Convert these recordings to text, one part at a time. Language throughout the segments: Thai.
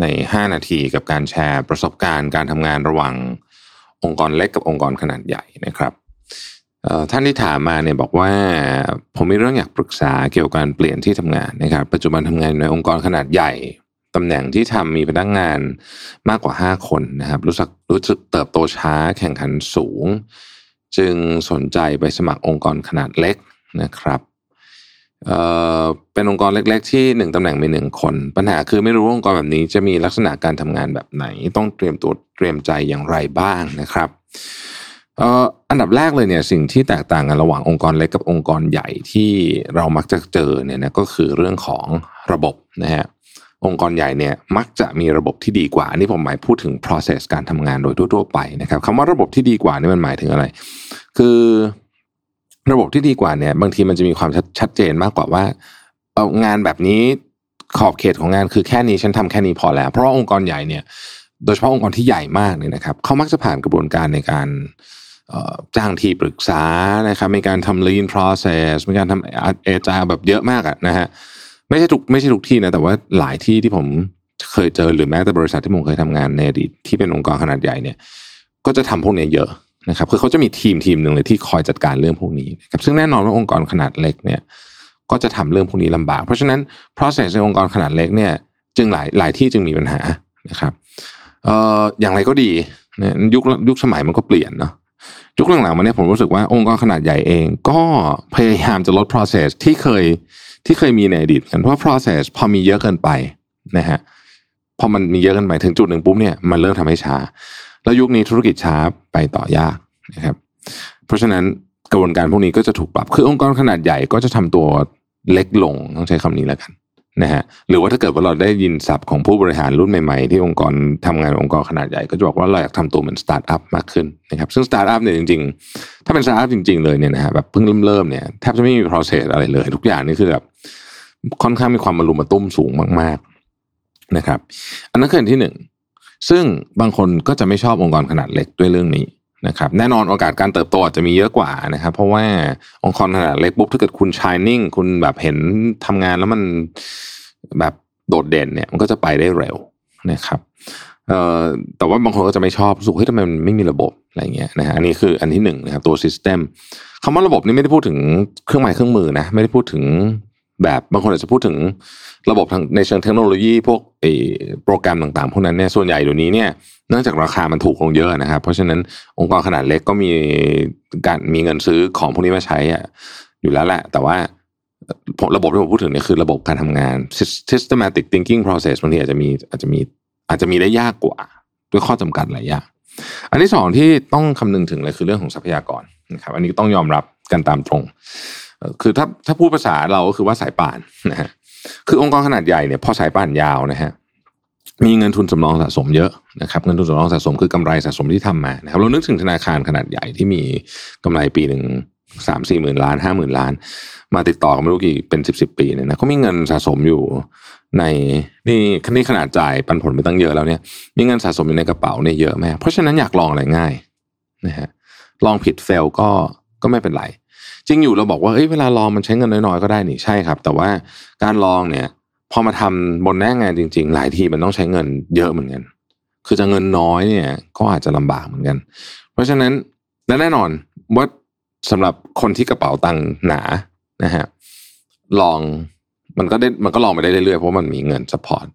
ใน 5 นาทีกับการแชร์ประสบการณ์การทำงานระหว่างองค์กรเล็กกับองค์กรขนาดใหญ่นะครับท่านที่ถามมาเนี่ยบอกว่าผมมีเรื่องอยากปรึกษาเกี่ยวกับการเปลี่ยนที่ทำงานนะครับ ปัจจุบันทำงานในองค์กรขนาดใหญ่ตำแหน่งที่ทำมีพนักงานมากกว่า 5 คนนะครับ รู้สึกรู้สึกเติบโตช้าแข่งขันสูง จึงสนใจไปสมัครองค์กรขนาดเล็กนะครับ เอ่อเป็นองค์กรเล็ก ๆ ที่หนึ่งตำแหน่งมีหนึ่งคน ปัญหาคือไม่รู้ว่าองค์กรแบบนี้จะมีลักษณะการทำงานแบบไหน ต้องเตรียมตัวเตรียมใจอย่างไรบ้างนะครับอันดับแรกเลยเนี่ยสิ่งที่แตกต่างกันระหว่างองค์กรเล็กกับองค์กรใหญ่ที่เรามักจะเจอเนี่ยนะก็คือเรื่องของระบบนะฮะองค์กรใหญ่เนี่ยมักจะมีระบบที่ดีกว่า อันนี้ผมหมายพูดถึง process การทำงานโดยทั่วๆไปนะครับคำว่าระบบที่ดีกว่านี่มันหมายถึงอะไร คือ ระบบที่ดีกว่าเนี่ยบางทีมันจะมีความชัดชัดเจนมากกว่าว่า เอางานแบบนี้ขอบเขตของงานคือแค่นี้ฉันทำแค่นี้พอแล้ว เพราะว่าองค์กรใหญ่เนี่ย โดยเฉพาะองค์กรที่ใหญ่มากเนี่ยนะครับเขามักจะผ่านกระบวนการในการจ้างที่ปรึกษานะครับมีการทำ lean process มีการทำเอจาแบบเยอะมากอะนะฮะไม่ใช่ทุกไม่ใช่ทุกที่นะแต่ว่าหลายที่ที่ผมเคยเจอหรือแม้แต่บริษัทที่ผมเคยทำงานในอดีตที่เป็นองค์กรขนาดใหญ่เนี่ย ก็จะทำพวกนี้เยอะ นะครับคือเขาจะมีทีมทีมหนึ่งเลยที่คอยจัดการเรื่องพวกนี้นะครับซึ่งแน่นอนว่าองค์กรขนาดเล็กเนี่ยก็จะทำเรื่องพวกนี้ลำบาก เพราะฉะนั้น process ในองค์กรขนาดเล็กเนี่ยจึงหลายหลายที่จึงมีปัญหานะครับเอ่ออย่างไรก็ดีนยุคยุคสมัยมันก็เปลี่ยนเนาะยุคหลังๆมาเนี่ยผมรู้สึกว่าองค์กรขนาดใหญ่เอง ก็พยายามจะลด process ที่เคยที่เคยมีในอดีตกันเพราะ process พอมีเยอะเกินไปนะฮะพอมันมีเยอะเกินไปถึงจุดหนึ่งปุ๊บเนี่ยมันเริ่มทำให้ช้า แล้วยุคนี้ธุรกิจช้าไปต่อยากนะครับ เพราะฉะนั้นกระบวนการพวกนี้ก็จะถูกปรับ คือองค์กรขนาดใหญ่ก็จะทำตัวเล็กลงต้องใช้คำนี้แล้วกันนะฮะหรือว่าถ้าเกิดว่าเราได้ยินศัพท์ของผู้บริหารรุ่นใหม่ๆ ที่องค์กรทำงานองค์กรขนาดใหญ่ก็จะบอกว่าเราอยากทำตัวเหมือนสตาร์ทอัพมากขึ้นนะครับซึ่งสตาร์ทอัพเนี่ยจริงๆ ถ้าเป็นสตาร์ทอัพจริง ๆ เลยเนี่ยนะฮะแบบเพิ่งเริ่มเริ่มๆเนี่ยแทบจะไม่มี process อะไรเลย ทุกอย่างนี่คือแบบค่อนข้างมีความมารุมมาตุ้มสูงมาก ๆนะครับ อันนั้นคืออันที่หนึ่ง ซึ่งบางคนก็จะไม่ชอบองค์กรขนาดเล็กด้วยเรื่องนี้นะครับแน่นอนโอกาสการเติบโตอาจจะมีเยอะกว่านะครับ เพราะว่าองค์กรขนาดเล็กปุ๊บถ้าเกิดคุณชายนิ่ง คุณแบบเห็นทำงานแล้วมันแบบโดดเด่นเนี่ยมันก็จะไปได้เร็วนะครับเอ่อแต่ว่าบางคนก็จะไม่ชอบรู้สึกเฮ้ยทำไมมันไม่มีระบบอะไรเงี้ยนะฮะอันนี้คืออันที่หนึ่งนะครับตัวซิสเต็มคำว่าระบบนี่ไม่ได้พูดถึงเครื่องหมายเครื่องมือนะไม่ได้พูดถึง แบบบางคนอาจจะพูดถึงระบบทางในเชิงเทคโนโลยีพวกโปรแกรมต่างๆ พวกนั้นเนี่ยส่วนใหญ่เดี๋ยวนี้เนี่ยเนื่องจากราคามันถูกลงเยอะนะครับ เพราะฉะนั้นองค์กรขนาดเล็กก็มีการมีเงินซื้อของพวกนี้มาใช้อะอยู่แล้วแหละ แต่ว่าระบบที่ผมพูดถึงเนี่ยคือระบบการทำงาน systematic thinking process บางทีอาจจะมีอาจจะมีอาจจะมีได้ยากกว่า ด้วยข้อจำกัดหลายอย่างอันที่สองที่ต้องคำนึงถึงเลยคือเรื่องของทรัพยากรนะครับ อันนี้ต้องยอมรับกันตามตรง คือถ้าถ้าพูดภาษาเราก็คือว่าสายป่านนะฮะคือองค์กรขนาดใหญ่เนี่ยพอสายป่านยาวนะฮะมีเงินทุนสำรองสะสมเยอะนะครับเงินทุนสำรองสะสมคือกำไรสะสมที่ทำมานะครับเรานึกถึงธนาคารขนาดใหญ่ที่มีกำไรปีหนึ่งสามสี่หมื่นล้านห้าหมื่นล้าน มาติดต่อกันไม่รู้กี่เป็นสิบสิบปีเนี่ยนะเขามีเงินสะสมอยู่ในนี่นี่ขนาดจ่ายปันผลไปตั้งเยอะแล้วเนี่ยมีเงินสะสมอยู่ในกระเป๋าเนี่ยเยอะมากเพราะฉะนั้นอยากลองอะไรง่ายนะฮะลองผิดเฟลก็ก็ไม่เป็นไร จริงอยู่เราบอกว่าเอ้ยเวลาลองมันใช้เงินน้อยๆก็ได้นี่ใช่ครับ แต่ว่าการลองเนี่ย พอมาทำบนหน้างานจริง ๆ หลายทีมันต้องใช้เงินเยอะเหมือนกัน คือจะเงินน้อยเนี่ย ก็อาจจะลำบากเหมือนกัน เพราะฉะนั้นและแน่นอนว่าสำหรับคนที่กระเป๋าตังค์หนานะฮะลองมันก็ได้มันก็ลองไปได้เรื่อยๆเพราะมันมีเงินสปอร์ต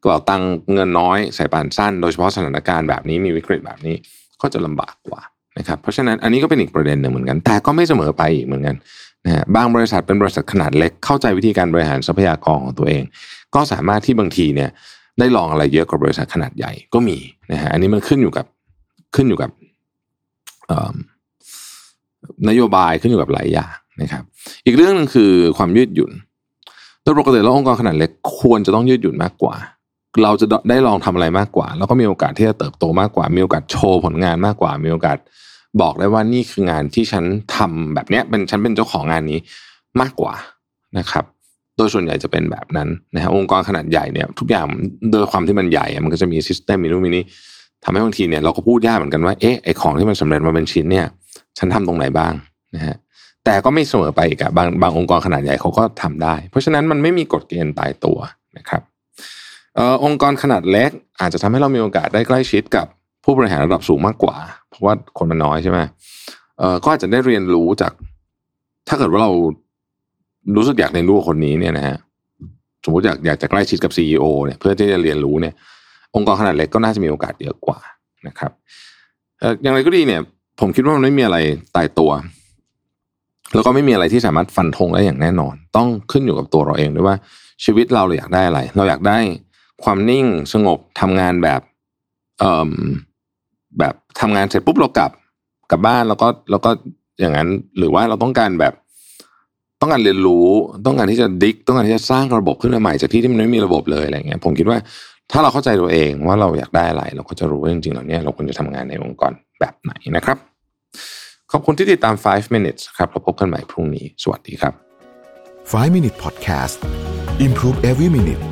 กระเป๋าตังค์เงินน้อยใส่ปานสั้น โดยเฉพาะสถานการณ์แบบนี้มีวิกฤตแบบนี้ก็จะลำบากกว่า นะครับเพราะฉะนั้นอันนี้ก็เป็นอีกประเด็นหนึ่งเหมือนกัน แต่ก็ไม่เสมอไปอีกเหมือนกันนะฮะบางบริษัทเป็นบริษัทขนาดเล็กเข้าใจวิธีการบริหารทรัพยากรของตัวเอง ก็สามารถที่บางทีเนี่ยได้ลองอะไรเยอะกว่าบริษัทขนาดใหญ่ก็มีนะฮะอันนี้มันขึ้นอยู่กับขึ้นอยู่กับนโยบายขึ้นอยู่กับหลายอย่างนะครับ อีกเรื่องหนึ่งคือความยืดหยุ่นโดยปกติแล้วองค์กรขนาดเล็กควรจะต้องยืดหยุ่นมากกว่า เราจะได้ลองทำอะไรมากกว่า แล้วก็มีโอกาสที่จะเติบโตมากกว่า มีโอกาสโชว์ผลงานมากกว่า มีโอกาสบอกได้ว่านี่คืองานที่ฉันทำแบบเนี้ยเป็นฉันเป็นเจ้าของงานนี้มากกว่านะครับ โดยส่วนใหญ่จะเป็นแบบนั้นนะฮะองค์กรขนาดใหญ่เนี่ยทุกอย่างโดยความที่มันใหญ่มันก็จะมีซิสเต็มมีนู่นมีนี่ทำให้บางทีเนี่ยเราก็พูดยากเหมือนกันว่าเอ๊ะไอของที่มันสำเร็จมาเป็นชิ้นเนี่ย ฉันทำตรงไหนบ้างนะฮะแต่ก็ไม่เสมอไปอีกอะบางบางองค์กรขนาดใหญ่เขาก็ทำได้ เพราะฉะนั้นมันไม่มีกฎเกณฑ์ตายตัวนะครับ องค์กรขนาดเล็ก อาจจะทำให้เรามีโอกาสได้ใกล้ชิดกับผู้บริหารระดับสูงมากกว่า เพราะว่าคนมันน้อยใช่ไหมก็อาจจะได้เรียนรู้จาก ถ้าเกิดว่าเรารู้สึกอยากเรียนรู้คนนี้เนี่ยนะฮะสมมติอยากอยากจะใกล้ชิดกับซีอเนี่ยเพื่อที่จะเรียนรู้เนี่ย องค์กรขนาดเล็กก็น่าจะมีโอกาสเยอะกว่านะครับอย่างไรก็ดีเนี่ย ผมคิดว่ามันไม่มีอะไรตายตัว แล้วก็ไม่มีอะไรที่สามารถฟันธงได้อย่างแน่นอน ต้องขึ้นอยู่กับตัวเราเองด้วยว่าชีวิตเราเราอยากได้อะไร เราอยากได้ ความนิ่งสงบทำงานแบบเอ่อแบบทำงานเสร็จปุ๊บเรากลับกลับบ้านแล้วก็แล้วก็อย่างนั้น หรือว่าเราต้องการแบบต้องการเรียนรู้ต้องการที่จะดิกต้องการที่จะสร้างระบบขึ้นมาใหม่จากที่ที่มันไม่มีระบบเลยอะไรเงี้ยผมคิดว่าถ้าเราเข้าใจตัวเองว่าเราอยากได้อะไร เราก็จะรู้ว่าจริงๆแล้วเนี่ยเราควรจะทำงานในองค์กรแบบไหนนะครับ ขอบคุณที่ติดตาม 5 minutes ครับเราพบกันใหม่พรุ่งนี้ สวัสดีครับ 5 Minute Podcast Improve Every Minute